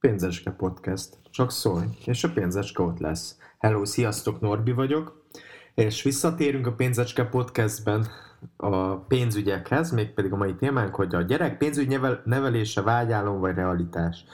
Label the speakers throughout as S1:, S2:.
S1: Pénzeske Podcast. Csak szólj, és a pénzeske ott lesz. Hello, sziasztok, Norbi vagyok, és visszatérünk a Pénzeske Podcastben a pénzügyekhez, mégpedig a mai témánk, hogy a gyerek pénzügy nevelése vágyálom vagy realitás.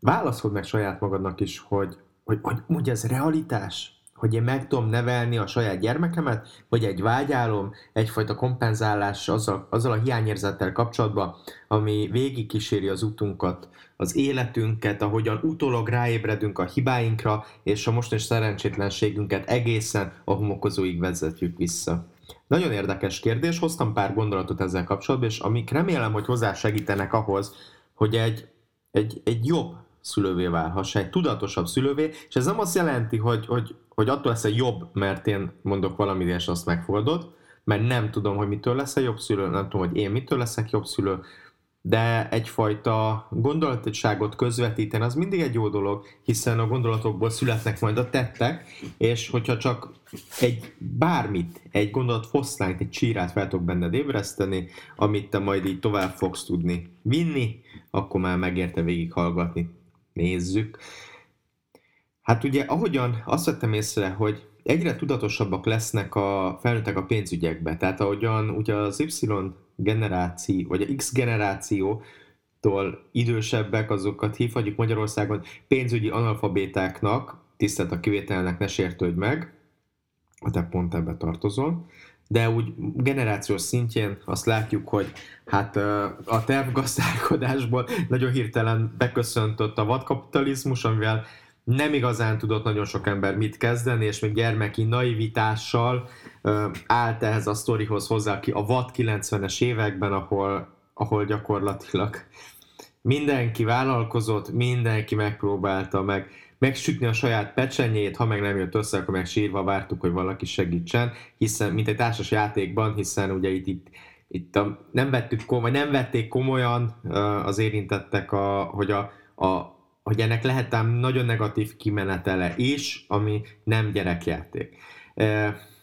S1: Válaszol meg saját magadnak is, hogy, hogy, hogy, hogy ez realitás? Hogy én meg tudom nevelni a saját gyermekemet, vagy egy vágyálom, egyfajta kompenzálás azzal, azzal a hiányérzettel kapcsolatban, ami végig kíséri az utunkat, az életünket, ahogyan utólag ráébredünk a hibáinkra, és a mostani szerencsétlenségünket egészen a homokozóig vezetjük vissza. Nagyon érdekes kérdés, hoztam pár gondolatot ezzel kapcsolatban, és amik remélem, hogy hozzásegítenek ahhoz, hogy egy, egy, egy jobb szülővé válhass, egy tudatosabb szülővé, és ez nem azt jelenti, hogy, hogy, hogy attól lesz egy jobb, mert én mondok valamit, és azt megfogadod, mert nem tudom, hogy mitől lesz egy jobb szülő, nem tudom, hogy én mitől leszek jobb szülő, de egyfajta gondolatosságot közvetíteni, az mindig egy jó dolog, hiszen a gondolatokból születnek majd a tettek, és hogyha csak egy bármit, egy gondolat foszlányt, egy csírát fel tudok benned ébreszteni, amit te majd így tovább fogsz tudni vinni, akkor már megérte végighallgatni nézzük. Hát ugye ahogyan azt vettem észre, hogy egyre tudatosabbak lesznek a felnőttek a pénzügyekbe. Tehát ahogyan ugye az Y generáció, vagy a X generációtól idősebbek, azokat hívhatjuk Magyarországon pénzügyi analfabétáknak, tisztelt a kivételnek, ne sértődj meg, te pont ebbe tartozol de úgy generációs szintjén azt látjuk, hogy hát a tervgazdálkodásból nagyon hirtelen beköszöntött a vadkapitalizmus, amivel nem igazán tudott nagyon sok ember mit kezdeni, és még gyermeki naivitással állt ehhez a sztorihoz hozzá ki a vad 90-es években, ahol, ahol gyakorlatilag mindenki vállalkozott, mindenki megpróbálta meg megsütni a saját pecsenyét, ha meg nem jött össze, akkor meg sírva vártuk, hogy valaki segítsen, hiszen, mint egy társas játékban, hiszen ugye itt, itt, itt a, nem, vettük komoly, nem vették komolyan az érintettek, a, hogy, a, a, hogy ennek lehet nagyon negatív kimenetele is, ami nem gyerekjáték.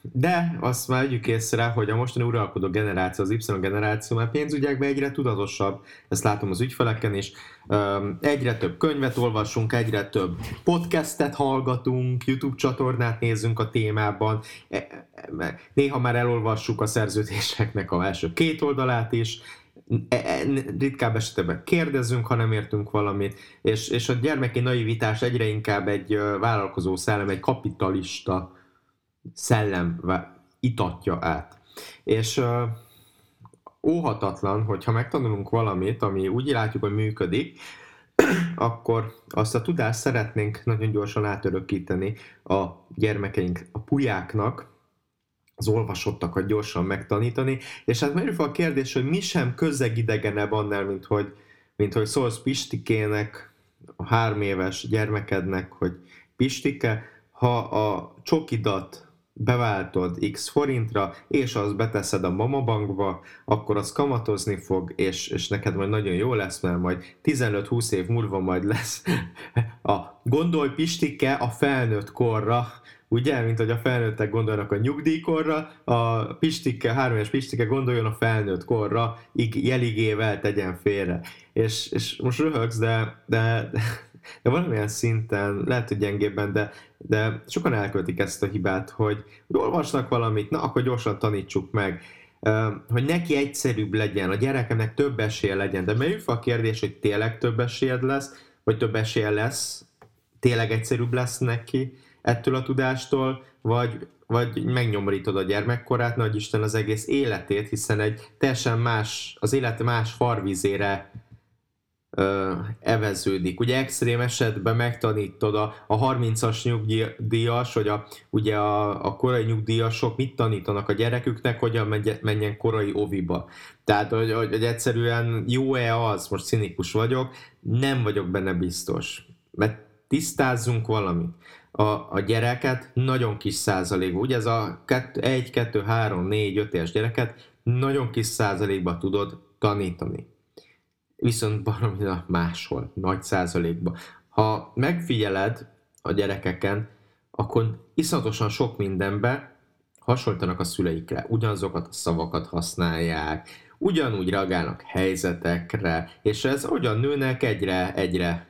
S1: De azt már vegyük észre, hogy a mostani uralkodó generáció, az Y generáció már pénzügyekben egyre tudatosabb, ezt látom az ügyfeleken is. Egyre több könyvet olvasunk, egyre több podcastet hallgatunk, YouTube csatornát nézzünk a témában, e, e, néha már elolvassuk a szerződéseknek a első két oldalát is, e, ritkább esetben kérdezünk, ha nem értünk valamit, és, és a gyermeki naivitás egyre inkább egy vállalkozó szellem, egy kapitalista szellem itatja át. És óhatatlan, hogyha megtanulunk valamit, ami úgy látjuk, hogy működik, akkor azt a tudást szeretnénk nagyon gyorsan átörökíteni a gyermekeink, a pulyáknak, az olvasottakat gyorsan megtanítani, és hát merül fel a kérdés, hogy mi sem közegidegenebb annál, mint hogy, mint hogy szólsz Pistikének, a három éves gyermekednek, hogy Pistike, ha a csokidat beváltod x forintra, és azt beteszed a mamabankba, akkor az kamatozni fog, és, és neked majd nagyon jó lesz, mert majd 15-20 év múlva majd lesz a gondolj Pistike a felnőtt korra, ugye, mint hogy a felnőttek gondolnak a nyugdíjkorra, a Pistike, három éves Pistike gondoljon a felnőtt korra, jeligével tegyen félre. És, és most röhögsz, de, de, de valamilyen szinten, lehet, hogy gyengébben, de, de sokan elköltik ezt a hibát, hogy, hogy olvasnak valamit, na akkor gyorsan tanítsuk meg, hogy neki egyszerűbb legyen, a gyerekemnek több esélye legyen, de melyik a kérdés, hogy tényleg több esélyed lesz, vagy több esélye lesz, tényleg egyszerűbb lesz neki ettől a tudástól, vagy, vagy megnyomorítod a gyermekkorát, nagy Isten az egész életét, hiszen egy teljesen más, az élet más farvizére ö, eveződik. Ugye extrém esetben megtanítod a, a 30-as nyugdíjas, hogy a, ugye a, a korai nyugdíjasok mit tanítanak a gyereküknek, hogyan menjen korai oviba. Tehát, hogy, hogy, hogy egyszerűen jó-e az, most cinikus vagyok, nem vagyok benne biztos. Mert tisztázzunk valamit. A, a gyereket nagyon kis százalék, ugye ez a 1, 2, 3, 4, 5 éves gyereket nagyon kis százalékba tudod tanítani viszont baromira máshol, nagy százalékban. Ha megfigyeled a gyerekeken, akkor iszonyatosan sok mindenbe hasonlítanak a szüleikre. Ugyanazokat a szavakat használják, ugyanúgy reagálnak helyzetekre, és ez hogyan nőnek egyre, egyre,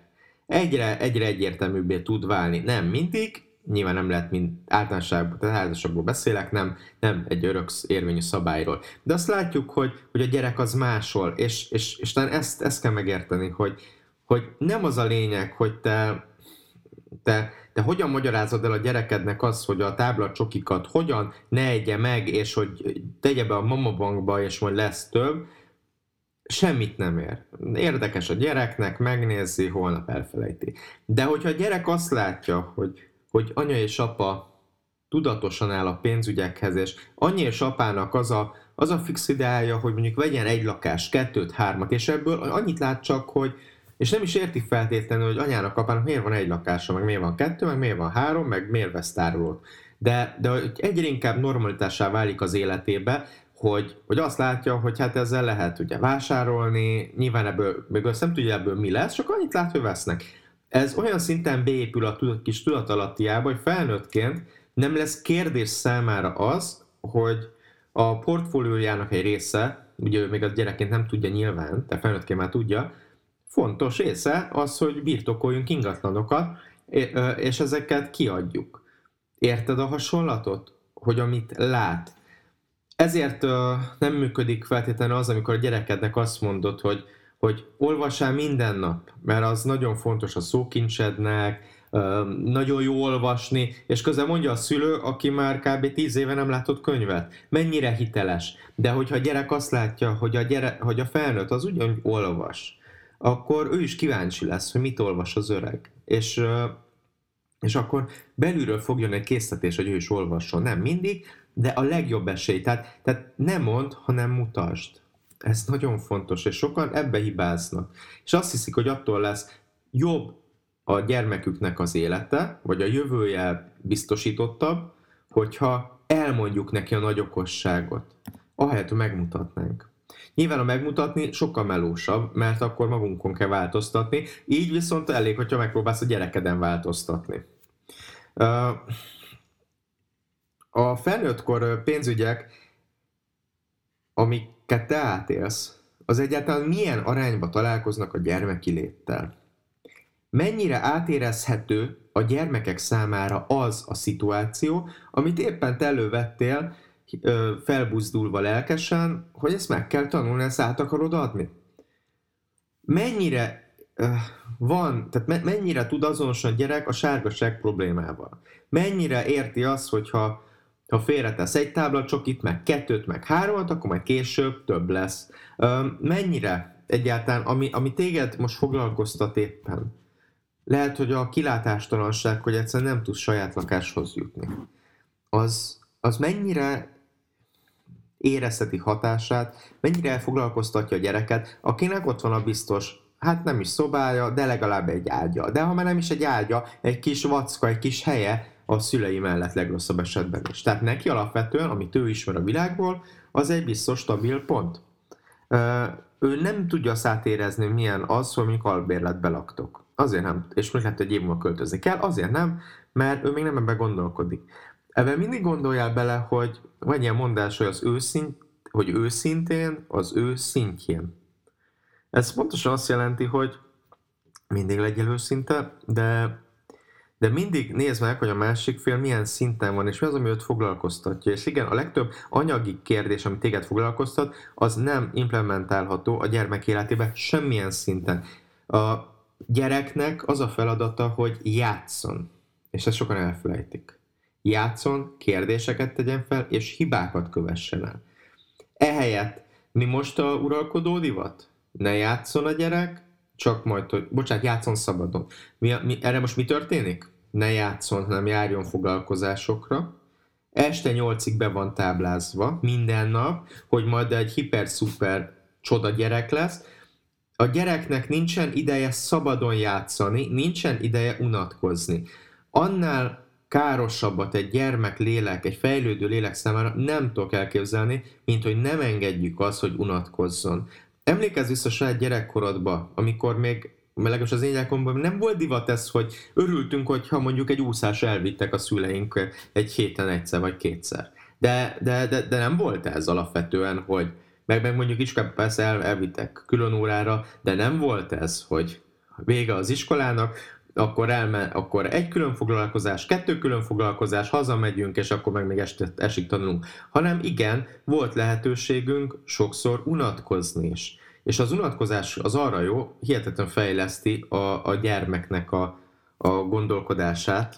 S1: egyre, egyre egyértelműbbé tud válni. Nem mindig, nyilván nem lehet mind általánosságban, tehát általánosságból beszélek, nem, nem egy örök érvényű szabályról. De azt látjuk, hogy, hogy a gyerek az máshol, és, és, és talán ezt, ezt kell megérteni, hogy, hogy nem az a lényeg, hogy te, te, te hogyan magyarázod el a gyerekednek azt, hogy a tábla csokikat hogyan ne egye meg, és hogy tegye be a mamabankba, és majd lesz több, semmit nem ér. Érdekes a gyereknek, megnézi, holnap elfelejti. De hogyha a gyerek azt látja, hogy, hogy anya és apa tudatosan áll a pénzügyekhez, és anya és apának az a, az a fix ideája, hogy mondjuk vegyen egy lakás, kettőt, hármat, és ebből annyit lát csak, hogy és nem is érti feltétlenül, hogy anyának, apának miért van egy lakása, meg miért van kettő, meg miért van három, meg miért vesz tárolót. De, de egyre inkább normalitásá válik az életébe, hogy, hogy azt látja, hogy hát ezzel lehet ugye vásárolni, nyilván ebből, még azt nem tudja ebből mi lesz, csak annyit lát, hogy vesznek. Ez olyan szinten beépül a kis tudatalattiába, hogy felnőttként nem lesz kérdés számára az, hogy a portfóliójának egy része, ugye ő még a gyerekként nem tudja nyilván, de felnőttként már tudja, fontos része az, hogy birtokoljunk ingatlanokat, és ezeket kiadjuk. Érted a hasonlatot? Hogy amit lát, ezért uh, nem működik feltétlenül az, amikor a gyerekednek azt mondod, hogy, hogy olvassál minden nap, mert az nagyon fontos a szókincsednek, uh, nagyon jó olvasni, és közben mondja a szülő, aki már kb. 10 éve nem látott könyvet. Mennyire hiteles. De hogyha a gyerek azt látja, hogy a, gyere, hogy a felnőtt az ugyanúgy olvas, akkor ő is kíváncsi lesz, hogy mit olvas az öreg. És uh, és akkor belülről fogjon egy készítés, hogy ő is olvasson. Nem mindig, de a legjobb esély. Tehát, tehát nem mond, hanem mutasd. Ez nagyon fontos, és sokan ebbe hibáznak. És azt hiszik, hogy attól lesz jobb a gyermeküknek az élete, vagy a jövője biztosítottabb, hogyha elmondjuk neki a nagy okosságot. Ahelyett, hogy megmutatnánk. Nyilván a megmutatni sokkal melósabb, mert akkor magunkon kell változtatni, így viszont elég, hogyha megpróbálsz a gyerekeden változtatni. A felnőttkor pénzügyek, amiket te átélsz, az egyáltalán milyen arányba találkoznak a gyermeki léttel? Mennyire átérezhető a gyermekek számára az a szituáció, amit éppen te elővettél, felbuzdulva lelkesen, hogy ezt meg kell tanulni, ezt át akarod adni? Mennyire van, tehát mennyire tud azonosan gyerek a sárgaság problémával? Mennyire érti azt, hogyha ha félretesz egy csokit, meg kettőt, meg háromat, akkor majd később több lesz. Mennyire egyáltalán, ami, ami téged most foglalkoztat éppen, lehet, hogy a kilátástalanság, hogy egyszerűen nem tudsz saját lakáshoz jutni, az, az mennyire érezheti hatását, mennyire foglalkoztatja a gyereket, akinek ott van a biztos, hát nem is szobája, de legalább egy ágya. De ha már nem is egy ágya, egy kis vacka, egy kis helye, a szülei mellett legrosszabb esetben is. Tehát neki alapvetően, amit ő ismer a világból, az egy biztos stabil pont. Ő nem tudja azt átérezni, milyen az, hogy mondjuk albérletbe laktok. Azért nem, és még lehet, hogy év múlva költözni kell, azért nem, mert ő még nem ebben gondolkodik. Ebben mindig gondoljál bele, hogy van ilyen mondás, hogy az őszint, hogy őszintén, az ő szintjén. Ez pontosan azt jelenti, hogy mindig legyél őszinte, de de mindig nézd meg, hogy a másik fél milyen szinten van, és mi az, ami őt foglalkoztatja. És igen, a legtöbb anyagi kérdés, ami téged foglalkoztat, az nem implementálható a gyermek életébe semmilyen szinten. A gyereknek az a feladata, hogy játszon. És ezt sokan elfelejtik. Játszon, kérdéseket tegyen fel, és hibákat kövessen el. Ehelyett mi most a uralkodó divat? Ne játszon a gyerek, csak majd, hogy, bocsánat, játszon szabadon. Mi, mi, erre most mi történik? Ne játszon, hanem járjon foglalkozásokra. Este nyolcig be van táblázva, minden nap, hogy majd egy hiper-szuper csoda gyerek lesz. A gyereknek nincsen ideje szabadon játszani, nincsen ideje unatkozni. Annál károsabbat egy gyermek lélek, egy fejlődő lélek számára nem tudok elképzelni, mint hogy nem engedjük azt, hogy unatkozzon. Emlékezz vissza saját gyerekkorodba, amikor még legalábbis az én gyerekkoromban nem volt divat ez, hogy örültünk, hogyha mondjuk egy úszás elvittek a szüleink egy héten egyszer vagy kétszer. De, de, de, de nem volt ez alapvetően, hogy meg, meg mondjuk is persze el, elvittek külön órára, de nem volt ez, hogy vége az iskolának, akkor, elme, akkor egy külön foglalkozás, kettő külön foglalkozás, hazamegyünk, és akkor meg még este, esik tanulunk. Hanem igen, volt lehetőségünk sokszor unatkozni is. És az unatkozás az arra jó, hihetetlen fejleszti a, a gyermeknek a, a gondolkodását,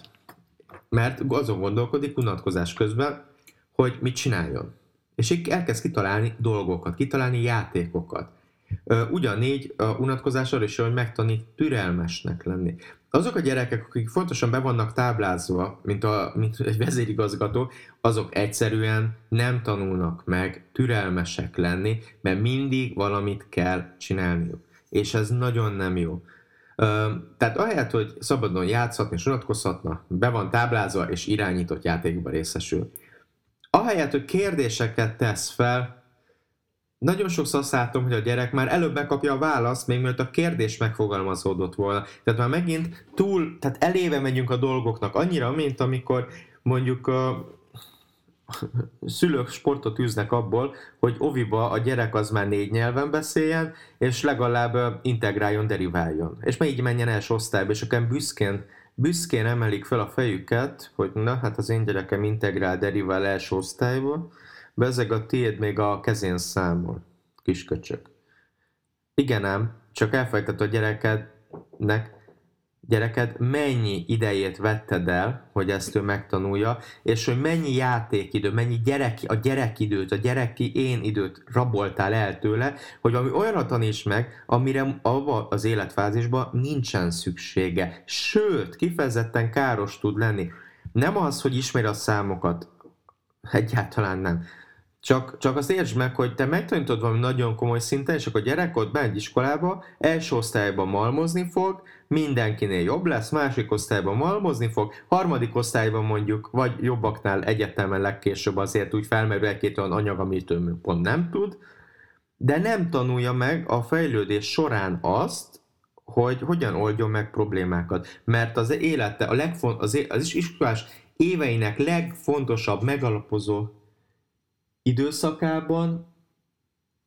S1: mert azon gondolkodik unatkozás közben, hogy mit csináljon. És így elkezd kitalálni dolgokat, kitalálni játékokat. Ugyanígy a unatkozás arra is, hogy megtanít türelmesnek lenni. Azok a gyerekek, akik fontosan be vannak táblázva, mint, a, mint egy vezérigazgató, azok egyszerűen nem tanulnak meg türelmesek lenni, mert mindig valamit kell csinálniuk. És ez nagyon nem jó. Tehát ahelyett, hogy szabadon játszhatni és unatkozhatna, be van táblázva és irányított játékba részesül. Ahelyett, hogy kérdéseket tesz fel, nagyon sokszor azt látom, hogy a gyerek már előbb megkapja a választ, még mielőtt a kérdés megfogalmazódott volna. Tehát már megint túl, tehát eléve megyünk a dolgoknak annyira, mint amikor mondjuk a szülők sportot űznek abból, hogy oviba a gyerek az már négy nyelven beszéljen, és legalább integráljon, deriváljon. És már így menjen első osztályba, és akkor büszkén, büszkén emelik fel a fejüket, hogy na, hát az én gyerekem integrál, derivál első osztályba, Bezeg a tiéd még a kezén számol, kisköcsök. Igen ám, csak elfejtett a gyerekednek, gyereked mennyi idejét vetted el, hogy ezt ő megtanulja, és hogy mennyi játékidő, mennyi gyerek, a gyerekidőt, a gyereki én időt raboltál el tőle, hogy ami olyanra taníts meg, amire abba az életfázisban nincsen szüksége. Sőt, kifejezetten káros tud lenni. Nem az, hogy ismeri a számokat, egyáltalán nem csak, csak azt értsd meg, hogy te megtanítod valami nagyon komoly szinten, és akkor a gyerek ott megy iskolába, első osztályban malmozni fog, mindenkinél jobb lesz, másik osztályban malmozni fog, harmadik osztályban mondjuk, vagy jobbaknál egyetemen legkésőbb azért úgy felmerül egy-két olyan anyag, amit ő pont nem tud, de nem tanulja meg a fejlődés során azt, hogy hogyan oldjon meg problémákat. Mert az élete, a legfont, az, az iskolás éveinek legfontosabb megalapozó időszakában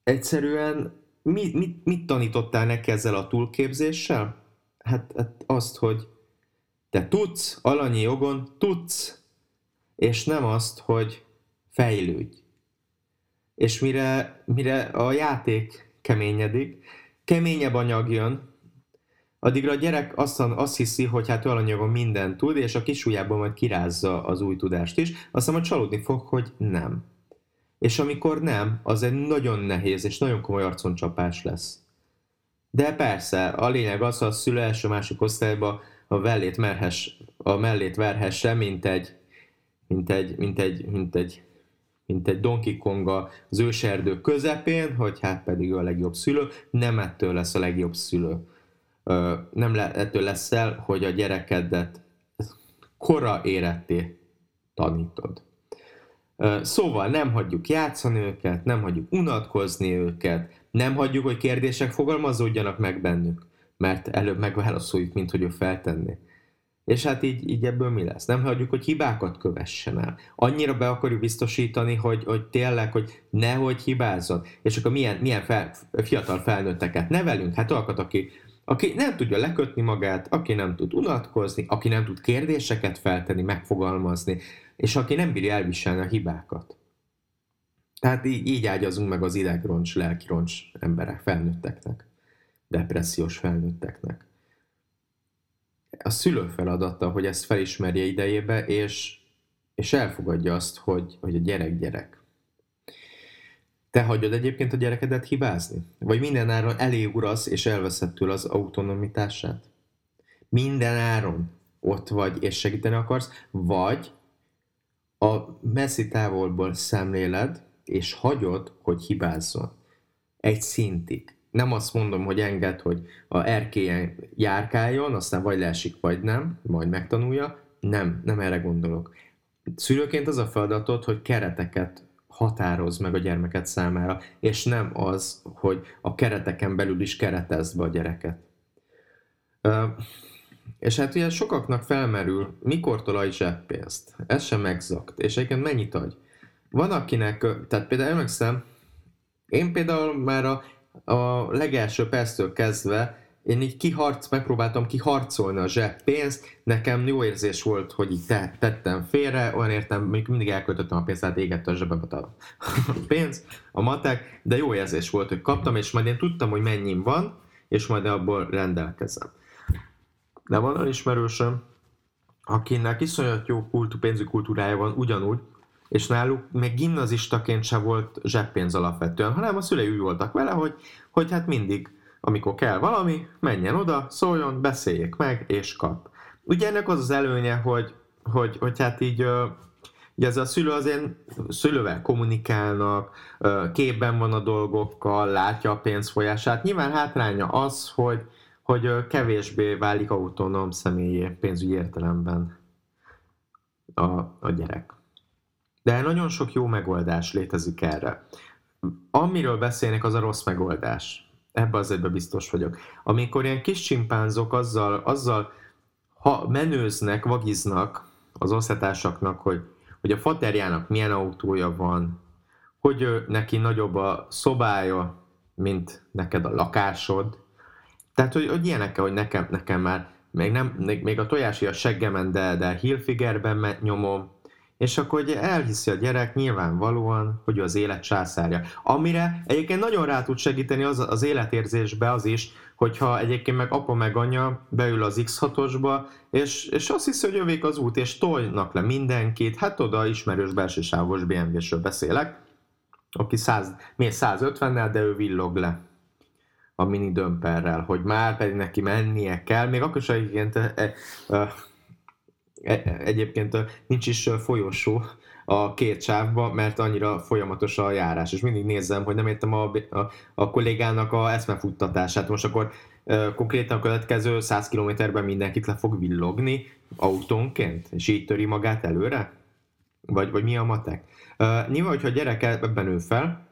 S1: egyszerűen mit, mit, mit tanítottál neki ezzel a túlképzéssel? Hát, hát azt, hogy te tudsz, alanyi jogon tudsz, és nem azt, hogy fejlődj. És mire, mire a játék keményedik, keményebb anyag jön, addigra a gyerek azt, azt hiszi, hogy hát alanyagon mindent tud, és a kisujjában majd kirázza az új tudást is, aztán majd csalódni fog, hogy nem. És amikor nem, az egy nagyon nehéz és nagyon komoly arconcsapás lesz. De persze, a lényeg az, hogy a szülő első-másik osztályba a mellét, merhes, a mellét verhesse, mint egy, mint egy, mint egy, mint egy, mint egy Donkey Kong az őserdő közepén, hogy hát pedig ő a legjobb szülő, nem ettől lesz a legjobb szülő. Nem le, ettől lesz el, hogy a gyerekedet kora éretté tanítod. Szóval nem hagyjuk játszani őket, nem hagyjuk unatkozni őket, nem hagyjuk, hogy kérdések fogalmazódjanak meg bennük, mert előbb megválaszoljuk, mint hogy ő feltenné. És hát így, így ebből mi lesz? Nem hagyjuk, hogy hibákat kövessen el. Annyira be akarjuk biztosítani, hogy, hogy tényleg, hogy nehogy hibázzon. És akkor milyen, milyen fel, fiatal felnőtteket nevelünk? Hát olyanokat, aki, aki nem tudja lekötni magát, aki nem tud unatkozni, aki nem tud kérdéseket feltenni, megfogalmazni, és aki nem bírja elviselni a hibákat. Tehát így, így ágyazunk meg az idegroncs, lelkironcs emberek, felnőtteknek, depressziós felnőtteknek. A szülő feladata, hogy ezt felismerje idejébe, és, és elfogadja azt, hogy, hogy a gyerek gyerek. Te hagyod egyébként a gyerekedet hibázni? Vagy minden áron eléugurasz és elveszed tőle az autonomitását? Minden áron ott vagy és segíteni akarsz, vagy a messzi távolból szemléled, és hagyod, hogy hibázzon. Egy szintig. Nem azt mondom, hogy enged, hogy a erkélyen járkáljon, aztán vagy leesik, vagy nem, majd megtanulja. Nem, nem erre gondolok. Szülőként az a feladatod, hogy kereteket határoz meg a gyermeket számára, és nem az, hogy a kereteken belül is keretezd be a gyereket. És hát ugye sokaknak felmerül, mikor tolaj zseppénzt. Ez sem exakt. És egyébként mennyit adj? Van akinek, tehát például emlékszem, én például már a, a legelső perctől kezdve én így kiharc, megpróbáltam kiharcolni a zseppénzt, nekem jó érzés volt, hogy így te, tettem félre, olyan értem, még mindig elköltöttem a pénzt, tehát égette a zsebembe a pénz, a matek, de jó érzés volt, hogy kaptam, és majd én tudtam, hogy mennyim van, és majd abból rendelkezem. De van olyan ismerősöm, akinek iszonyat jó kultú, pénzügyi kultúrája van ugyanúgy, és náluk még gimnazistaként se volt zseppénz alapvetően, hanem a szülei úgy voltak vele, hogy, hogy hát mindig, amikor kell valami, menjen oda, szóljon, beszéljék meg, és kap. Ugye ennek az az előnye, hogy, hogy, hogy hát így Ugye ez a szülő azért szülővel kommunikálnak, képben van a dolgokkal, látja a pénzfolyását. Nyilván hátránya az, hogy, hogy kevésbé válik autonóm személyé pénzügyi értelemben a, a gyerek. De nagyon sok jó megoldás létezik erre. Amiről beszélnek, az a rossz megoldás. Ebben az egyben biztos vagyok. Amikor ilyen kis csimpánzok azzal, azzal ha menőznek, vagiznak az osztálytársaknak, hogy, hogy a faterjának milyen autója van, hogy ő, neki nagyobb a szobája, mint neked a lakásod. Tehát, hogy, hogy ilyenekkel, hogy nekem, nekem már még, nem, még, még a tojási a seggemen, de, de Hilfigerben nyomom, és akkor ugye elhiszi a gyerek nyilvánvalóan, hogy ő az élet császárja. Amire egyébként nagyon rá tud segíteni az, az életérzésbe az is, hogyha egyébként meg apa meg anya beül az X6-osba, és, és azt hiszi, hogy övék az út, és tolnak le mindenkit, hát oda ismerős belső sávos BMW-sről beszélek, aki 100, miért 150-nel, de ő villog le a mini dömperrel, hogy már pedig neki mennie kell, még akkor is egyébként e, e, E, egyébként nincs is folyosó a két sávba, mert annyira folyamatos a járás, és mindig nézem, hogy nem értem a, a, a kollégának a eszmefuttatását. Most akkor e, konkrétan a következő 100 kilométerben mindenkit le fog villogni autónként, és így töri magát előre? Vagy, vagy mi a matek? E, nyilván, hogyha a gyerek ebben nő fel,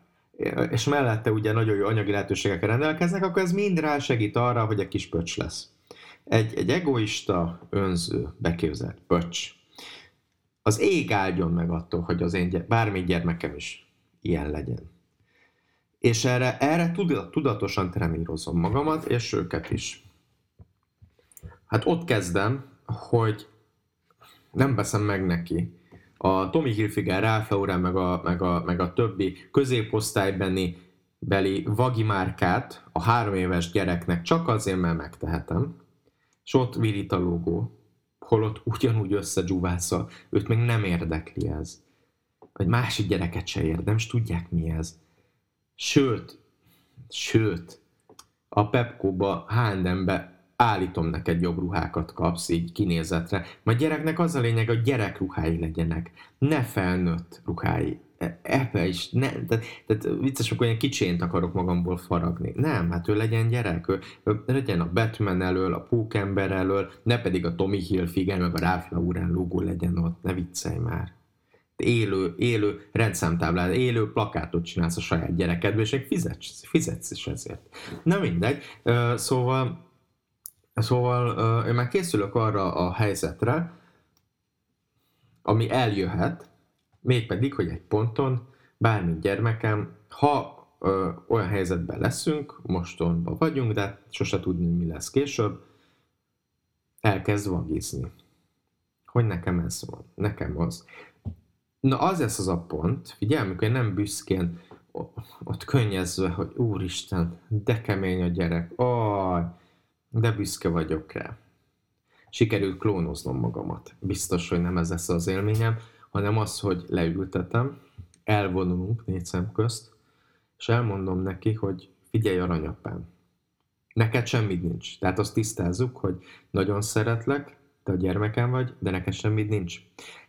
S1: és mellette ugye nagyon jó anyagi lehetőségekkel rendelkeznek, akkor ez mind rá segít arra, hogy egy kis pöcs lesz. Egy, egy egoista, önző, beképzelt pöcs. Az ég áldjon meg attól, hogy az én bármi gyermekem is ilyen legyen. És erre, erre tudatosan trenírozom magamat, és őket is. Hát ott kezdem, hogy nem veszem meg neki a Tommy Hilfiger, Ralph Lauren, meg a, meg a, meg a többi középosztálybeni beli vagi márkát a három éves gyereknek csak azért, mert megtehetem, és ott virít a logó, holott ugyanúgy összedzsúvászol, őt meg nem érdekli ez. Vagy másik gyereket se érd, nem is tudják mi ez. Sőt, sőt, a Pepco-ba, H&M-be állítom neked jobb ruhákat kapsz így kinézetre. Majd gyereknek az a lényeg, hogy gyerekruhái legyenek, ne felnőtt ruhái ebbe is, ne, tehát, tehát vicces, akkor ilyen kicsént akarok magamból faragni. Nem, hát ő legyen gyerek, ő, ő legyen a Batman elől, a Pókember elől, ne pedig a Tommy Hilfiger, meg a Ralph Lauren logó legyen ott, ne viccelj már. Élő, élő rendszámtáblát, élő plakátot csinálsz a saját gyerekedbe, és még fizetsz, fizetsz is ezért. Na mindegy, szóval, szóval én már készülök arra a helyzetre, ami eljöhet, Mégpedig, hogy egy ponton bármi gyermekem, ha ö, olyan helyzetben leszünk, mostonban vagyunk, de sose tudni, mi lesz később, elkezd vagizni. Hogy nekem ez van, nekem az. Na az lesz az a pont, figyelj, amikor én nem büszkén ott könnyezve, hogy úristen, de kemény a gyerek, aj, de büszke vagyok rá. Sikerült klónoznom magamat. Biztos, hogy nem ez lesz az élményem, hanem az, hogy leültetem, elvonulunk négy szem közt, és elmondom neki, hogy figyelj aranyapám, neked semmit nincs. Tehát azt tisztázzuk, hogy nagyon szeretlek, te a gyermekem vagy, de neked semmit nincs.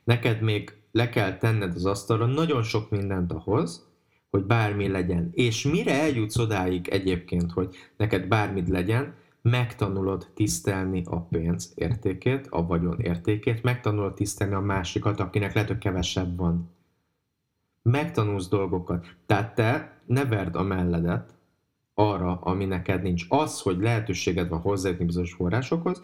S1: Neked még le kell tenned az asztalra nagyon sok mindent ahhoz, hogy bármi legyen. És mire eljutsz odáig egyébként, hogy neked bármit legyen, megtanulod tisztelni a pénz értékét, a vagyon értékét, megtanulod tisztelni a másikat, akinek lehet, hogy kevesebb van. Megtanulsz dolgokat. Tehát te ne verd a melledet arra, ami neked nincs. Az, hogy lehetőséged van hozzájutni bizonyos forrásokhoz,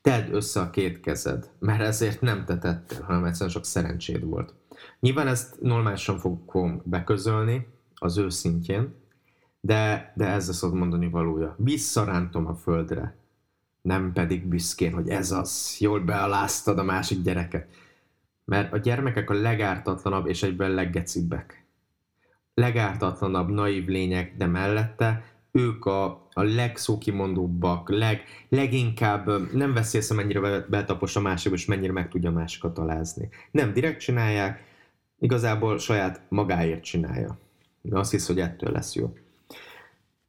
S1: tedd össze a két kezed, mert ezért nem te tettél, hanem egyszerűen csak szerencséd volt. Nyilván ezt normálisan fogom beközölni az ő szintjén, De, de ez az mondani valója. Visszarántom a földre. Nem pedig büszkén, hogy ez az, jól bealáztad a másik gyereket. Mert a gyermekek a legártatlanabb és egyben leggecibbek. Legártatlanabb, naív lények, de mellette ők a, a legszókimondóbbak, leg, leginkább nem veszi észre, mennyire betapos a másik, és mennyire meg tudja másikat alázni. Nem direkt csinálják, igazából saját magáért csinálja. De azt hisz, hogy ettől lesz jó.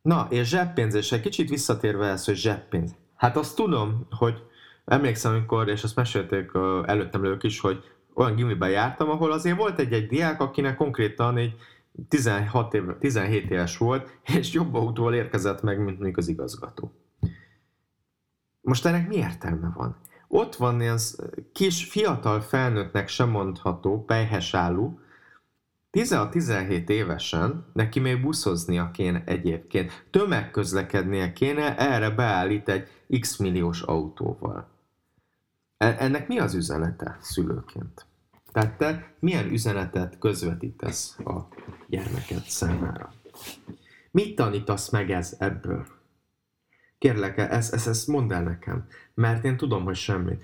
S1: Na, és zseppénz, és egy kicsit visszatérve ez, hogy zseppénz. Hát azt tudom, hogy emlékszem, amikor, és azt mesélték előttem ők is, hogy olyan gimiben jártam, ahol azért volt egy-egy diák, akinek konkrétan egy 16 év, 17 éves volt, és jobb autóval érkezett meg, mint még az igazgató. Most ennek mi értelme van? Ott van ilyen kis, fiatal felnőttnek sem mondható, pejhes álló, 16-17 évesen neki még buszoznia kéne egyébként, tömegközlekednie kéne, erre beállít egy x milliós autóval. E, ennek mi az üzenete szülőként? Tehát te milyen üzenetet közvetítesz a gyermeked számára? Mit tanítasz meg ez ebből? Kérlek, ezt, ezt, ezt mondd el nekem, mert én tudom, hogy semmit.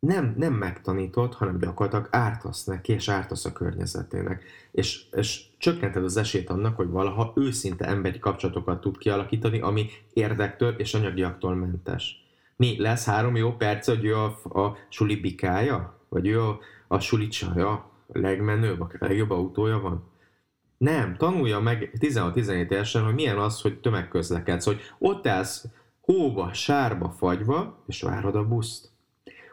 S1: Nem, nem megtanítod, hanem gyakorlatilag ártasz neki, és ártasz a környezetének. És, és csökkented az esélyt annak, hogy valaha őszinte emberi kapcsolatokat tud kialakítani, ami érdektől és anyagiaktól mentes. Mi, lesz három jó perc, hogy ő a, a suli bikája? Vagy ő a, a suli csaja? A legmenőbb, a legjobb autója van? Nem, tanulja meg 16-17 évesen, hogy milyen az, hogy tömegközlekedsz, hogy ott állsz hóba, sárba, fagyva, és várod a buszt.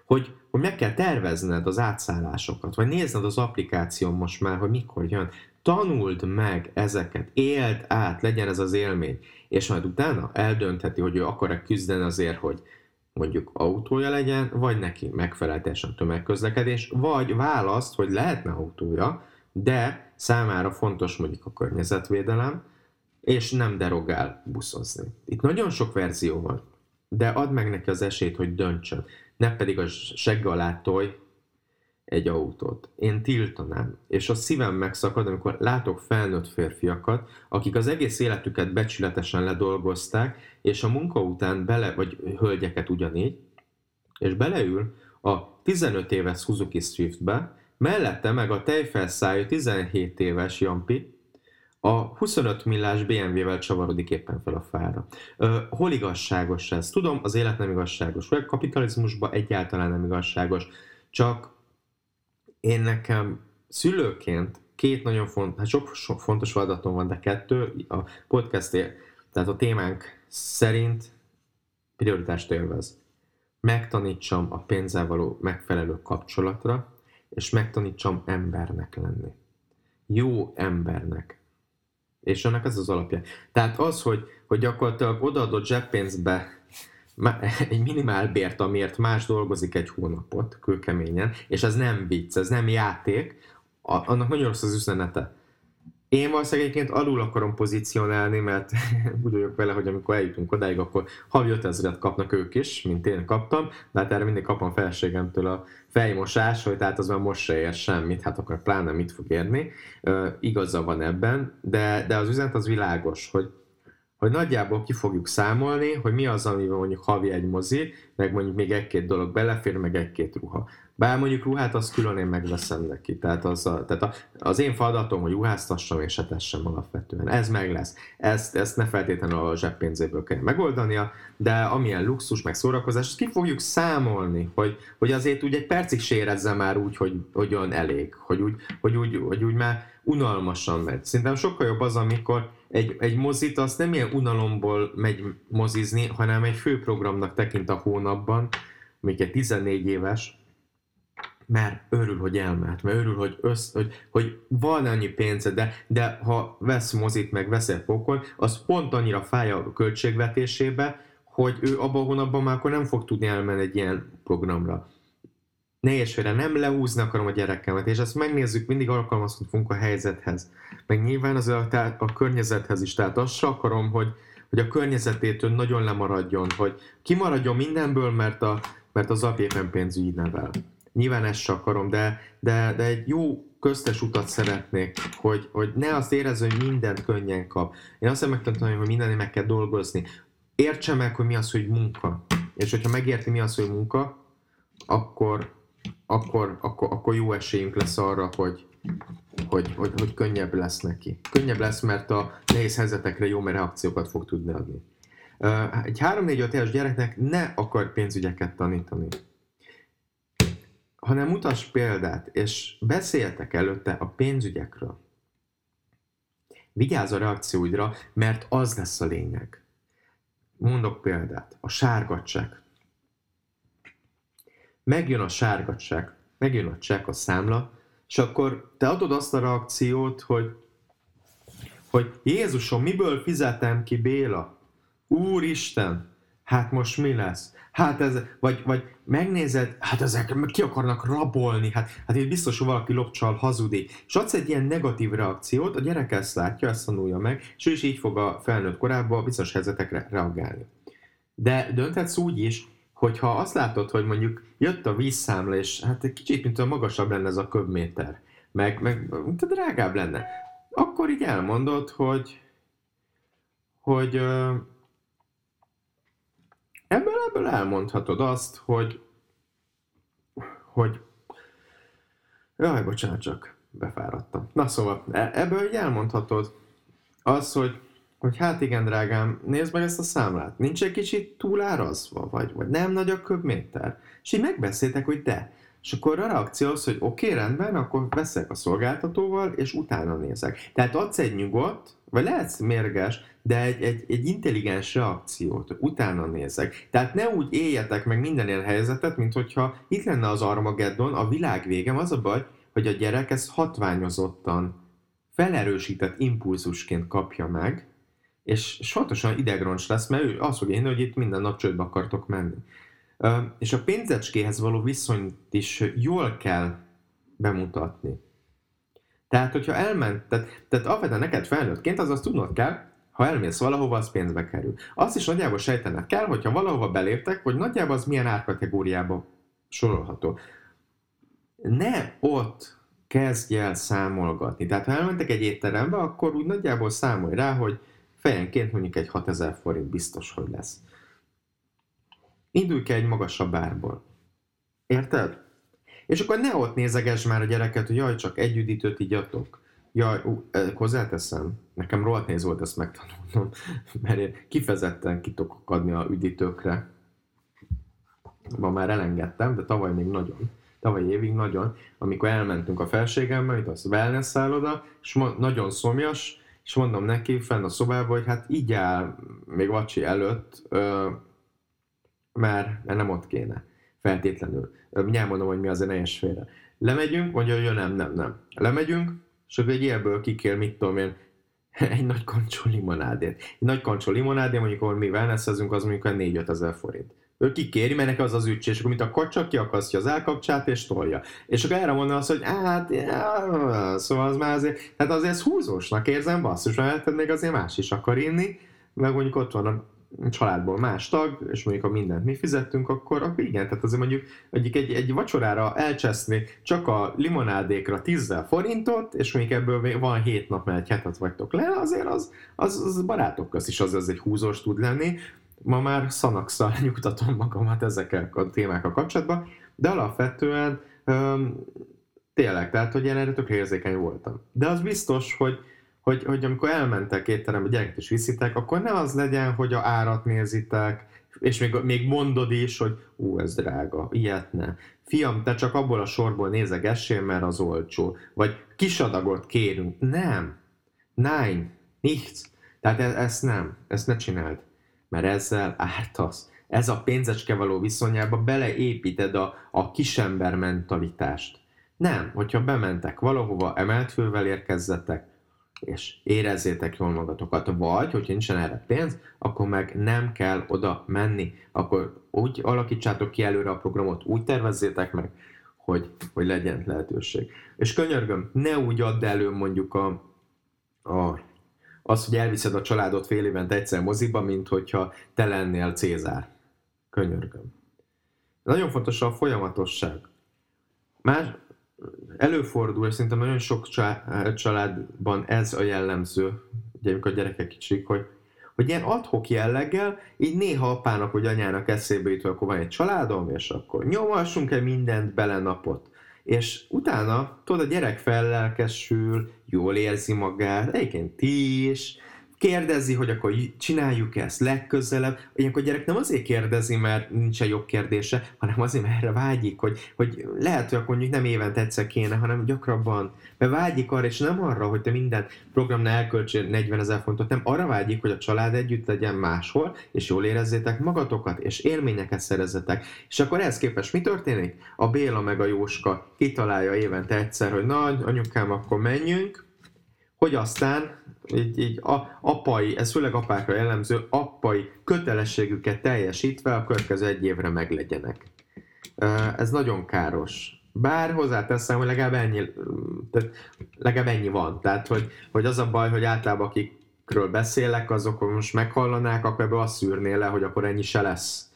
S1: Hogy, hogy meg kell tervezned az átszállásokat, vagy nézned az applikáción most már, hogy mikor jön. Tanuld meg ezeket, éld át, legyen ez az élmény, és majd utána eldöntheti, hogy ő akar-e küzdeni azért, hogy mondjuk autója legyen, vagy neki megfelelően tömegközlekedés, vagy választ, hogy lehetne autója, de számára fontos mondjuk a környezetvédelem, és nem derogál buszozni. Itt nagyon sok verzió van, de add meg neki az esélyt, hogy döntsön, ne pedig a segg alá tolj egy autót. Én tiltanám, és a szívem megszakad, amikor látok felnőtt férfiakat, akik az egész életüket becsületesen ledolgozták, és a munka után bele, vagy hölgyeket ugyanígy, és beleül a 15 éves Suzuki Swiftbe, mellette meg a tejfelszájú 17 éves Jampi, a 25 millás BMW-vel csavarodik éppen fel a fára. Ö, hol igazságos ez? Tudom, az élet nem igazságos, vagy a kapitalizmusban egyáltalán nem igazságos, csak én nekem szülőként két nagyon fontos, hát sok, sok fontos feladatom van, de kettő, a podcast, tehát a témánk szerint prioritást élvez. Megtanítsam a pénzzel való megfelelő kapcsolatra, és megtanítsam embernek lenni. Jó embernek. És ennek ez az alapja. Tehát az, hogy, hogy gyakorlatilag odaadott zseppénzbe egy minimál bért, amiért más dolgozik egy hónapot, kőkeményen, és ez nem vicc, ez nem játék, annak nagyon rossz az üzenete. Én valószínűleg egyébként alul akarom pozícionálni, mert úgy vagyok vele, hogy amikor eljutunk odáig, akkor havi 5000 kapnak ők is, mint én kaptam, de hát erre mindig kapom felségemtől a fejmosás, hogy tehát az már most se ér semmit, hát akkor pláne mit fog érni. Uh, igaza van ebben, de, de az üzenet az világos, hogy hogy nagyjából ki fogjuk számolni, hogy mi az, amiben mondjuk havi egy mozi, meg mondjuk még egy-két dolog belefér, meg egy-két ruha. Bár mondjuk ruhát azt külön én megveszem neki. Tehát az, a, tehát a, az én feladatom, hogy ruháztassam és etessem alapvetően. Ez meg lesz. Ezt, ezt ne feltétlenül a zseppénzéből kell megoldania, de amilyen luxus, meg szórakozás, ezt ki fogjuk számolni, hogy, hogy azért úgy egy percig sérezze már úgy, hogy, hogy olyan elég, hogy úgy, hogy úgy, hogy úgy már unalmasan megy. Szerintem sokkal jobb az, amikor egy, egy mozit azt nem ilyen unalomból megy mozizni, hanem egy főprogramnak tekint a hónapban, még egy 14 éves, mert örül, hogy elment, mert örül, hogy, össz, hogy, hogy van annyi pénze, de, de ha vesz mozit, meg vesz egy pokol, az pont annyira fáj a költségvetésébe, hogy ő abban a hónapban már akkor nem fog tudni elmenni egy ilyen programra. Ne nem leúzni akarom a gyerekemet, és ezt megnézzük, mindig alkalmazkodunk a helyzethez. Meg nyilván az a, a környezethez is, tehát azt se akarom, hogy, hogy a környezetétől nagyon lemaradjon, hogy kimaradjon mindenből, mert, a, mert az apja éppen pénzügyi nevel. Nyilván ezt se akarom, de, de, de egy jó köztes utat szeretnék, hogy, hogy ne azt érezze, hogy mindent könnyen kap. Én azt megtanulni, hogy mindennél meg kell dolgozni. Értse meg, hogy mi az, hogy munka. És hogyha megérti, mi az, hogy munka, akkor, akkor, akkor, akkor jó esélyünk lesz arra, hogy, hogy, hogy, hogy könnyebb lesz neki. Könnyebb lesz, mert a nehéz helyzetekre jó reakciókat fog tudni adni. Egy 3-4-5 éves gyereknek ne akar pénzügyeket tanítani, hanem mutass példát, és beszéltek előtte a pénzügyekről. Vigyázz a reakcióidra, mert az lesz a lényeg. Mondok példát. A sárga csekk. Megjön a sárga csekk, megjön a csekk, a számla, és akkor te adod azt a reakciót, hogy, hogy Jézusom, miből fizetem ki Béla? Úristen, hát most mi lesz? Hát ez, vagy, vagy megnézed, hát ezek ki akarnak rabolni, hát, hát itt biztos, hogy valaki lopcsal hazudik. És adsz egy ilyen negatív reakciót, a gyerek ezt látja, ezt tanulja meg, és ő is így fog a felnőtt korában bizonyos helyzetekre reagálni. De dönthetsz úgy is, hogyha azt látod, hogy mondjuk jött a vízszámla, és hát egy kicsit, mint a magasabb lenne ez a köbméter, meg, meg mint a drágább lenne, akkor így elmondod, hogy, hogy ebből, ebből elmondhatod azt, hogy, hogy jaj, bocsánat, csak befáradtam. Na szóval, e, ebből így elmondhatod az, hogy hogy hát igen, drágám, nézd meg ezt a számlát, nincs egy kicsit túlárazva, vagy, vagy nem nagy a köbméter? És így megbeszéltek, hogy de. És akkor a reakció az, hogy oké, okay, rendben, akkor veszek a szolgáltatóval, és utána nézek. Tehát adsz egy nyugodt, vagy lehetsz mérges, de egy, egy, egy intelligens reakciót, utána nézek. Tehát ne úgy éljetek meg minden ilyen mint hogyha itt lenne az Armageddon, a világ végem, az a baj, hogy a gyerek ezt hatványozottan, felerősített impulzusként kapja meg, és fontosan idegroncs lesz, mert ő azt fogja hogy itt minden nap csődbe akartok menni. És a pénzecskéhez való viszonyt is jól kell bemutatni. Tehát, hogyha elment, tehát, tehát alapvetően neked felnőttként, az azt tudnod kell, ha elmész valahova, az pénzbe kerül. Azt is nagyjából sejtened kell, hogyha valahova beléptek, hogy nagyjából az milyen árkategóriába sorolható. Ne ott kezdj el számolgatni. Tehát ha elmentek egy étterembe, akkor úgy nagyjából számolj rá, hogy fejenként mondjuk egy 6000 forint biztos, hogy lesz. Indulj ki egy magasabb árból. Érted? És akkor ne ott nézeges már a gyereket, hogy jaj, csak egy üdítőt igyatok. Jaj, ú, hozzáteszem, nekem rohadt néz volt ezt megtanulnom, mert én kifejezetten ki tudok adni a üdítőkre. Ma már elengedtem, de tavaly még nagyon. Tavaly évig nagyon, amikor elmentünk a felségemmel, itt az wellness szálloda, és nagyon szomjas, és mondom neki fenn a szobában, hogy hát így áll még vacsi előtt, ö, mert nem ott kéne feltétlenül. Mindjárt mondom, hogy mi az a nejes félre. Lemegyünk, mondja, hogy nem, nem, nem. Lemegyünk, és akkor egy ilyenből kikér, mit tudom én, egy nagy kancsó limonádét. Egy nagy kancsó limonádé, mondjuk, ahol mi wellnessezünk, az mondjuk 4-5 ezer forint. Ő kikéri, mert neki az az ügy, és akkor mint a kacsa kiakasztja az állkapcsát és tolja. És akkor erre mondja azt, hogy hát, já, szóval az már azért, tehát azért ez húzósnak érzem, basszus, mert még azért más is akar inni, meg mondjuk ott van a családból más tag, és mondjuk ha mindent mi fizettünk, akkor, akkor igen, tehát azért mondjuk egyik egy, egy vacsorára elcseszni csak a limonádékra 10 forintot, és mondjuk ebből van 7 nap, mert egy hetet vagytok le, azért az, az, az barátok közt is az, az egy húzós tud lenni. Ma már szanakszal nyugtatom magamat ezekkel a témákkal kapcsolatban, de alapvetően öm, tényleg, tehát hogy én erre tök érzékeny voltam. De az biztos, hogy hogy, hogy amikor elmentek étterembe, gyereket is viszitek, akkor ne az legyen, hogy a árat nézitek, és még, még mondod is, hogy ú, ez drága, ilyet ne. Fiam, te csak abból a sorból nézegessél, mert az olcsó. Vagy kis adagot kérünk. Nem. Nein. Nichts. Tehát e- ezt nem. Ezt ne csináld. Mert ezzel ártasz. Ez a pénzecske való viszonyába beleépíted a, a kisember mentalitást. Nem, hogyha bementek valahova, emelt fővel érkezzetek, és érezzétek jól magatokat, vagy, hogyha nincsen erre pénz, akkor meg nem kell oda menni, akkor úgy alakítsátok ki előre a programot, úgy tervezzétek meg, hogy, hogy legyen lehetőség. És könyörgöm, ne úgy add elő mondjuk a, a, az, hogy elviszed a családot fél évente egyszer moziba, mint hogyha te lennél Cézár. Könyörgöm. Nagyon fontos a folyamatosság. Más, előfordul, és szerintem nagyon sok családban ez a jellemző, ugye amikor a gyerekek kicsik, hogy, hogy ilyen adhok jelleggel, így néha apának vagy anyának eszébe jut, akkor van egy családom, és akkor nyomassunk-e mindent bele napot. És utána, tudod, a gyerek fellelkesül, jól érzi magát, egyébként ti is, kérdezi, hogy akkor csináljuk ezt legközelebb. Ilyenkor a gyerek nem azért kérdezi, mert nincsen jobb kérdése, hanem azért, mert erre vágyik, hogy, hogy lehet, hogy akkor mondjuk nem évente egyszer kéne, hanem gyakrabban. Mert vágyik arra, és nem arra, hogy te minden programnál elköltsél 40 ezer fontot, nem arra vágyik, hogy a család együtt legyen máshol, és jól érezzétek magatokat, és élményeket szerezzetek. És akkor ehhez képest mi történik? A Béla meg a Jóska kitalálja évente egyszer, hogy nagy anyukám, akkor menjünk, hogy aztán így, így a, apai, ez főleg apákra jellemző, apai kötelességüket teljesítve a következő egy évre meglegyenek. Ez nagyon káros. Bár hozzáteszem, hogy legalább ennyi, tehát legalább ennyi van. Tehát, hogy, hogy az a baj, hogy általában akikről beszélek, azok most meghallanák, akkor ebből azt szűrné le, hogy akkor ennyi se lesz.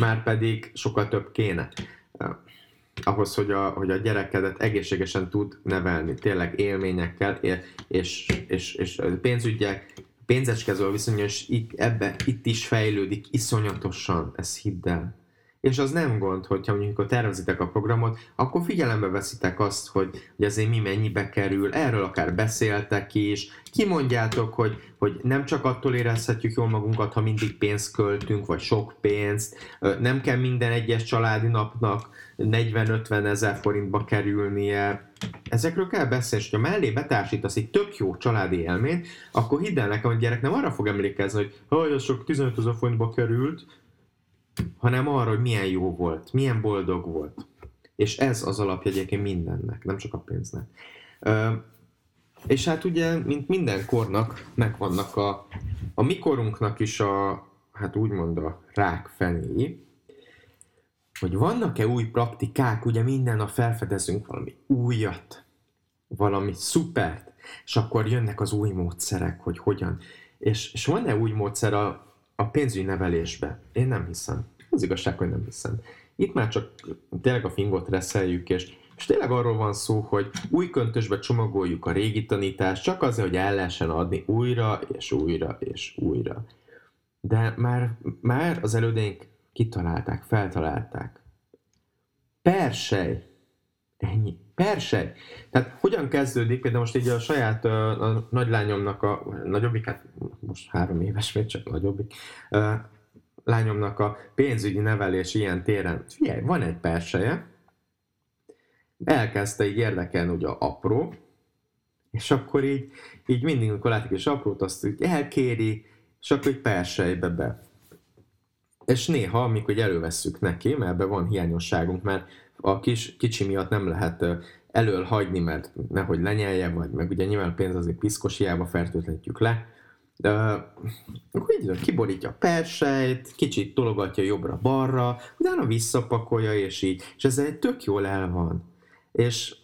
S1: Már pedig sokkal több kéne ahhoz, hogy a, hogy a gyerekedet egészségesen tud nevelni, tényleg élményekkel, és, és, és pénzügyek, pénzecskező viszonyos itt, ebbe, itt is fejlődik iszonyatosan, ez hidd el. És az nem gond, hogyha mondjuk amikor tervezitek a programot, akkor figyelembe veszitek azt, hogy, hogy azért mi mennyibe kerül, erről akár beszéltek is, kimondjátok, hogy, hogy nem csak attól érezhetjük jól magunkat, ha mindig pénzt költünk, vagy sok pénzt, nem kell minden egyes családi napnak 40-50 ezer forintba kerülnie. Ezekről kell beszélni, és ha mellé betársítasz egy tök jó családi élményt, akkor hidd el nekem, hogy gyerek nem arra fog emlékezni, hogy hogy az sok 15 ezer forintba került, hanem arra, hogy milyen jó volt, milyen boldog volt. És ez az alapja egyébként mindennek, nem csak a pénznek. És hát ugye, mint minden kornak, megvannak a, a mikorunknak is a, hát úgymond a rák fenéi, hogy vannak-e új praktikák, ugye minden nap felfedezünk valami újat, valami szupert, és akkor jönnek az új módszerek, hogy hogyan. És, és van-e új módszer a, a pénzügyi nevelésbe? Én nem hiszem. Az igazság, hogy nem hiszem. Itt már csak tényleg a fingot reszeljük, és, és tényleg arról van szó, hogy új köntösbe csomagoljuk a régi tanítást, csak azért, hogy el lehessen adni újra, és újra, és újra. De már, már az elődeink kitalálták, feltalálták. Persej. Ennyi. Persej. Tehát hogyan kezdődik, például most így a saját a nagylányomnak a, nagyobbik, hát most három éves, még csak nagyobbik, a lányomnak a pénzügyi nevelés ilyen téren. Figyelj, van egy perseje, elkezdte így érdekelni ugye a apró, és akkor így, így mindig, amikor látik és aprót, azt így elkéri, és akkor így persejbe be és néha, amikor elővesszük neki, mert ebben van hiányosságunk, mert a kis, kicsi miatt nem lehet elől hagyni, mert nehogy lenyelje, vagy meg ugye nyilván pénz azért piszkos, hiába fertőtlenítjük le. De akkor így kiborítja a persejt, kicsit tologatja jobbra-balra, utána visszapakolja, és így. És ez egy tök jól el van. És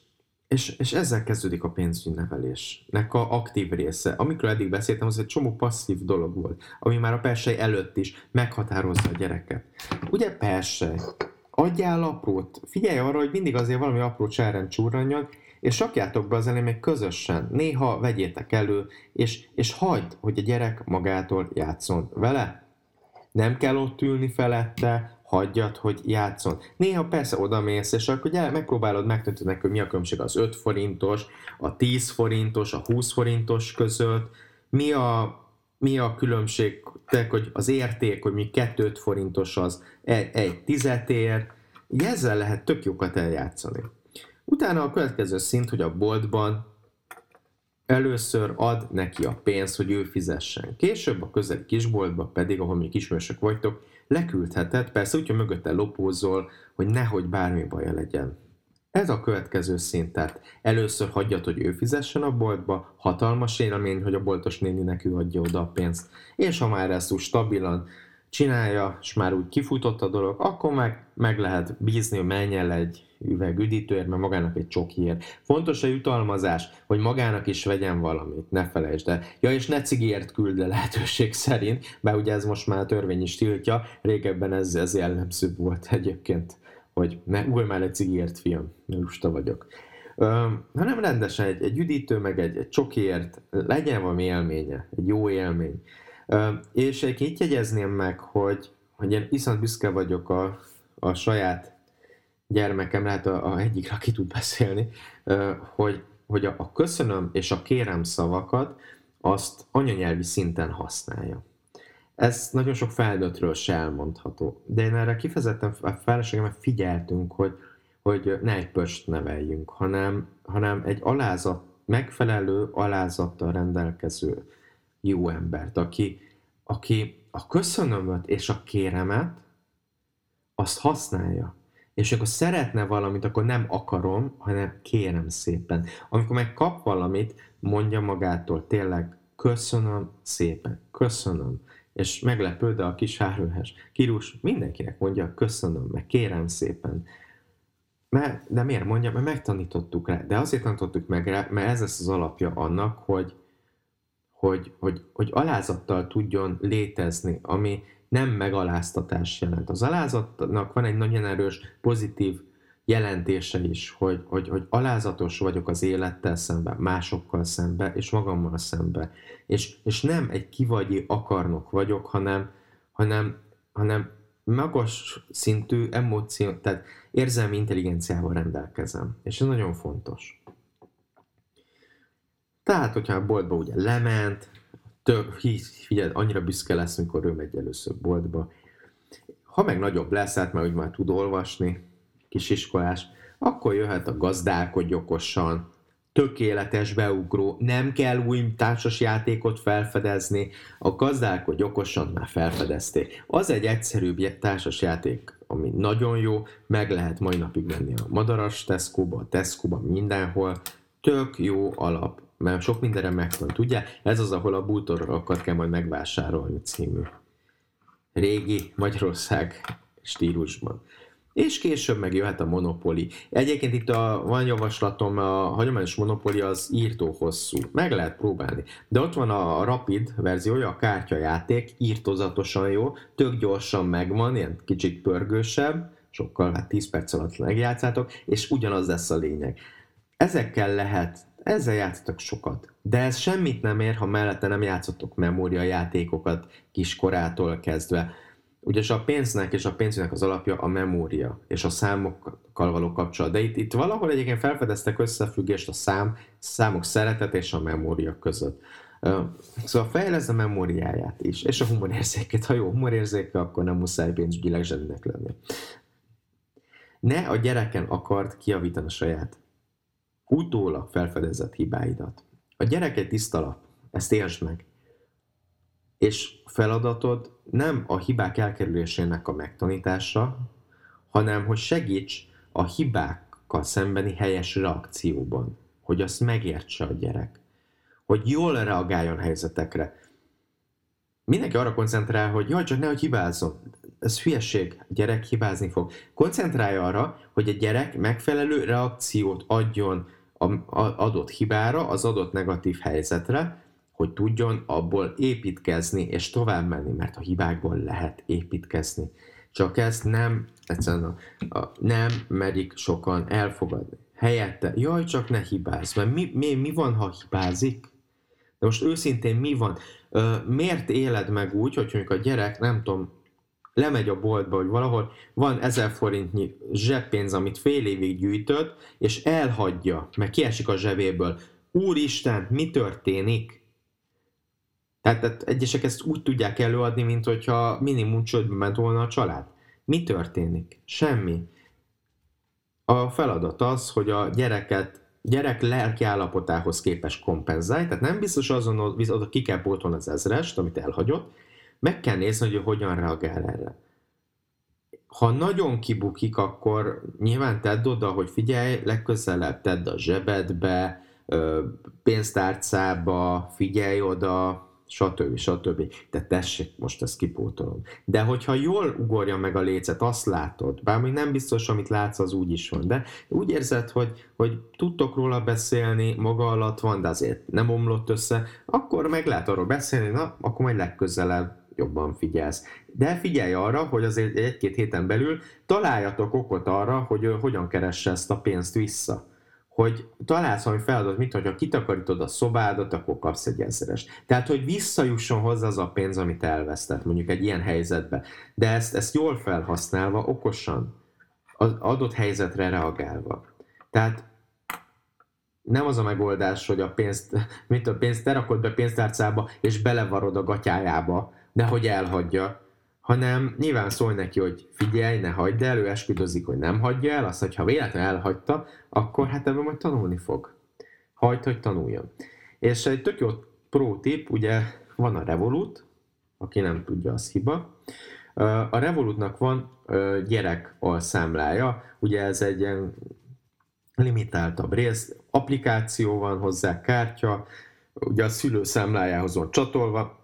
S1: és, és ezzel kezdődik a pénzügyi nevelésnek a aktív része. Amikor eddig beszéltem, az egy csomó passzív dolog volt, ami már a persej előtt is meghatározza a gyereket. Ugye persej? Adjál aprót, figyelj arra, hogy mindig azért valami apró csáren csúranjon, és rakjátok be az elé még közösen. Néha vegyétek elő, és, és hagyd, hogy a gyerek magától játszon vele. Nem kell ott ülni felette, hagyjad, hogy játszon. Néha persze odamész, és akkor ugye megpróbálod megtenni hogy mi a különbség az 5 forintos, a 10 forintos, a 20 forintos között, mi a, mi a különbség, tehát, hogy az érték, hogy mi 2 forintos az egy, egy tizetér, ezzel lehet tök jókat eljátszani. Utána a következő szint, hogy a boltban először ad neki a pénzt, hogy ő fizessen. Később a közeli kisboltba pedig, ahol még ismerősök vagytok, leküldheted, persze úgy, hogy mögötte lopózol, hogy nehogy bármi baja legyen. Ez a következő szint, tehát először hagyjad, hogy ő fizessen a boltba, hatalmas élmény, hogy a boltos néni neki adja oda a pénzt, és ha már ezt úgy stabilan csinálja, és már úgy kifutott a dolog, akkor meg, meg lehet bízni, hogy menjen el egy üveg üdítőért, mert magának egy csokiért. Fontos a jutalmazás, hogy magának is vegyen valamit, ne felejtsd el. Ja, és ne cigiért küld le lehetőség szerint, bár ugye ez most már a törvény is tiltja, régebben ez, ez jellemző volt egyébként hogy ne ugorj már egy cigért, fiam, mert lusta vagyok. Hanem rendesen egy, egy üdítő, meg egy, egy csokiért, legyen valami élménye, egy jó élmény. És egy itt jegyezném meg, hogy, hogy én viszont büszke vagyok a, a saját gyermekem, lehet a, a egyik, aki tud beszélni, hogy, hogy a, a köszönöm és a kérem szavakat azt anyanyelvi szinten használja. Ez nagyon sok felnőttről se elmondható. De én erre kifejezetten a feleségemmel figyeltünk, hogy, hogy ne egy pöst neveljünk, hanem, hanem egy alázat, megfelelő alázattal rendelkező jó embert, aki, aki a köszönömöt és a kéremet azt használja. És akkor szeretne valamit, akkor nem akarom, hanem kérem szépen. Amikor meg kap valamit, mondja magától tényleg köszönöm szépen, köszönöm és meglepő, de a kis hárőhes kirús mindenkinek mondja, köszönöm, meg kérem szépen. Mert, de miért mondja? Mert megtanítottuk rá. De azért tanítottuk meg rá, mert ez lesz az alapja annak, hogy, hogy, hogy, hogy alázattal tudjon létezni, ami nem megaláztatás jelent. Az alázatnak van egy nagyon erős pozitív jelentése is, hogy, hogy, hogy alázatos vagyok az élettel szemben, másokkal szemben, és magammal szemben. És, és nem egy kivagyi akarnok vagyok, hanem, hanem, hanem magas szintű emóció, tehát érzelmi intelligenciával rendelkezem. És ez nagyon fontos. Tehát, hogyha a boltba ugye lement, több, figyelj, annyira büszke lesz, mikor ő megy először boltba. Ha meg nagyobb lesz, hát már úgy már tud olvasni, kisiskolás, akkor jöhet a gazdálkodj okosan, tökéletes beugró, nem kell új társas játékot felfedezni, a gazdálkodj okosan már felfedezték. Az egy egyszerűbb társas játék, ami nagyon jó, meg lehet mai napig venni a Madaras Tesco-ba, a Tesco-ba, mindenhol, tök jó alap, mert sok mindenre megvan. Tudja, ez az, ahol a bútorokat kell majd megvásárolni című régi Magyarország stílusban és később meg jöhet a Monopoly. Egyébként itt a, van javaslatom, a hagyományos Monopoly az írtó hosszú, meg lehet próbálni. De ott van a Rapid verziója, a kártyajáték, írtozatosan jó, tök gyorsan megvan, ilyen kicsit pörgősebb, sokkal, hát 10 perc alatt megjátszátok, és ugyanaz lesz a lényeg. Ezekkel lehet, ezzel játszatok sokat, de ez semmit nem ér, ha mellette nem játszottok memóriajátékokat kiskorától kezdve Ugyanis a pénznek és a pénznek az alapja a memória és a számokkal való kapcsolat. De itt, itt valahol egyébként felfedeztek összefüggést a szám, számok szeretet és a memória között. Szóval fejlesz a memóriáját is, és a humorérzéket. Ha jó humorérzéke, akkor nem muszáj pénzügyileg zseninek lenni. Ne a gyereken akart kiavítani a saját utólag felfedezett hibáidat. A gyerek egy tiszta lap, ezt értsd meg és feladatod nem a hibák elkerülésének a megtanítása, hanem hogy segíts a hibákkal szembeni helyes reakcióban, hogy azt megértse a gyerek, hogy jól reagáljon helyzetekre. Mindenki arra koncentrál, hogy jaj, csak nehogy hibázzon. Ez hülyeség, a gyerek hibázni fog. Koncentrálj arra, hogy a gyerek megfelelő reakciót adjon a adott hibára, az adott negatív helyzetre, hogy tudjon abból építkezni és tovább menni, mert a hibákból lehet építkezni. Csak ezt nem, egyszerűen a, a, nem merik sokan elfogadni. Helyette, jaj, csak ne hibázz, mert mi, mi, mi van, ha hibázik? De most őszintén mi van? Ö, miért éled meg úgy, hogy mondjuk a gyerek, nem tudom, lemegy a boltba, hogy valahol van ezer forintnyi zseppénz, amit fél évig gyűjtött, és elhagyja, meg kiesik a zsebéből. Úristen, mi történik? Tehát, tehát egyesek ezt úgy tudják előadni, mint hogyha minimum csődbe ment volna a család. Mi történik? Semmi. A feladat az, hogy a gyereket gyerek lelki állapotához képes kompenzálj, tehát nem biztos azon, oda ki kell pótolni az ezrest, amit elhagyott, meg kell nézni, hogy hogyan reagál erre. Ha nagyon kibukik, akkor nyilván tedd oda, hogy figyelj, legközelebb tedd a zsebedbe, pénztárcába, figyelj oda, stb. stb. De tessék, most ezt kipótolom. De hogyha jól ugorja meg a lécet, azt látod, bár még nem biztos, amit látsz, az úgy is van, de úgy érzed, hogy, hogy tudtok róla beszélni, maga alatt van, de azért nem omlott össze, akkor meg lehet arról beszélni, na, akkor majd legközelebb jobban figyelsz. De figyelj arra, hogy azért egy-két héten belül találjatok okot arra, hogy hogyan keresse ezt a pénzt vissza hogy találsz valami feladat, mint hogyha kitakarítod a szobádat, akkor kapsz egy ezres. Tehát, hogy visszajusson hozzá az a pénz, amit elvesztett, mondjuk egy ilyen helyzetbe. De ezt, ezt jól felhasználva, okosan, az adott helyzetre reagálva. Tehát nem az a megoldás, hogy a pénzt, mint a pénzt te rakod be pénztárcába, és belevarod a gatyájába, de hogy elhagyja, hanem nyilván szólj neki, hogy figyelj, ne hagyd el, ő esküdözik, hogy nem hagyja el, azt, hogy ha véletlenül elhagyta, akkor hát ebben majd tanulni fog. Hagyd, hogy tanuljon. És egy tök jó pro tip, ugye van a Revolut, aki nem tudja, az hiba. A Revolutnak van gyerek alszámlája, ugye ez egy ilyen limitáltabb rész, applikáció van hozzá, kártya, ugye a szülő számlájához van csatolva,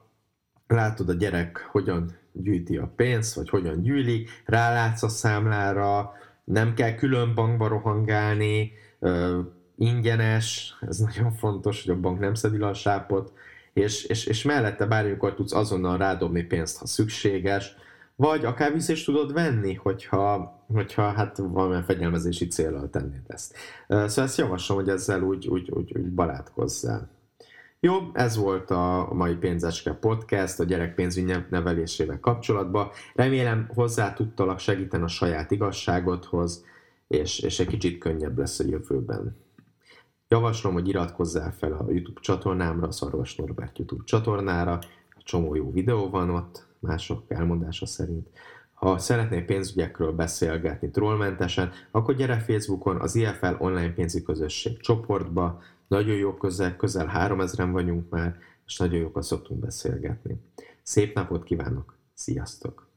S1: látod a gyerek hogyan gyűjti a pénzt, vagy hogyan gyűli, rálátsz a számlára, nem kell külön bankba rohangálni, ingyenes, ez nagyon fontos, hogy a bank nem szedi a sápot, és, és, és mellette bármikor tudsz azonnal rádobni pénzt, ha szükséges, vagy akár vissza is tudod venni, hogyha, hogyha hát valamilyen fegyelmezési célral tennéd ezt. Szóval ezt javaslom, hogy ezzel úgy, úgy, úgy, úgy barátkozzál. Jó, ez volt a mai Pénzeske Podcast a gyerek pénzügy nevelésével kapcsolatban. Remélem hozzá tudtalak segíteni a saját igazságodhoz, és, és egy kicsit könnyebb lesz a jövőben. Javaslom, hogy iratkozzál fel a YouTube csatornámra, a Szarvas Norbert YouTube csatornára, csomó jó videó van ott, mások elmondása szerint. Ha szeretnél pénzügyekről beszélgetni trollmentesen, akkor gyere Facebookon az IFL online pénzügyi közösség csoportba, nagyon jó közel, közel 3000-en vagyunk már, és nagyon jókat szoktunk beszélgetni. Szép napot kívánok, sziasztok!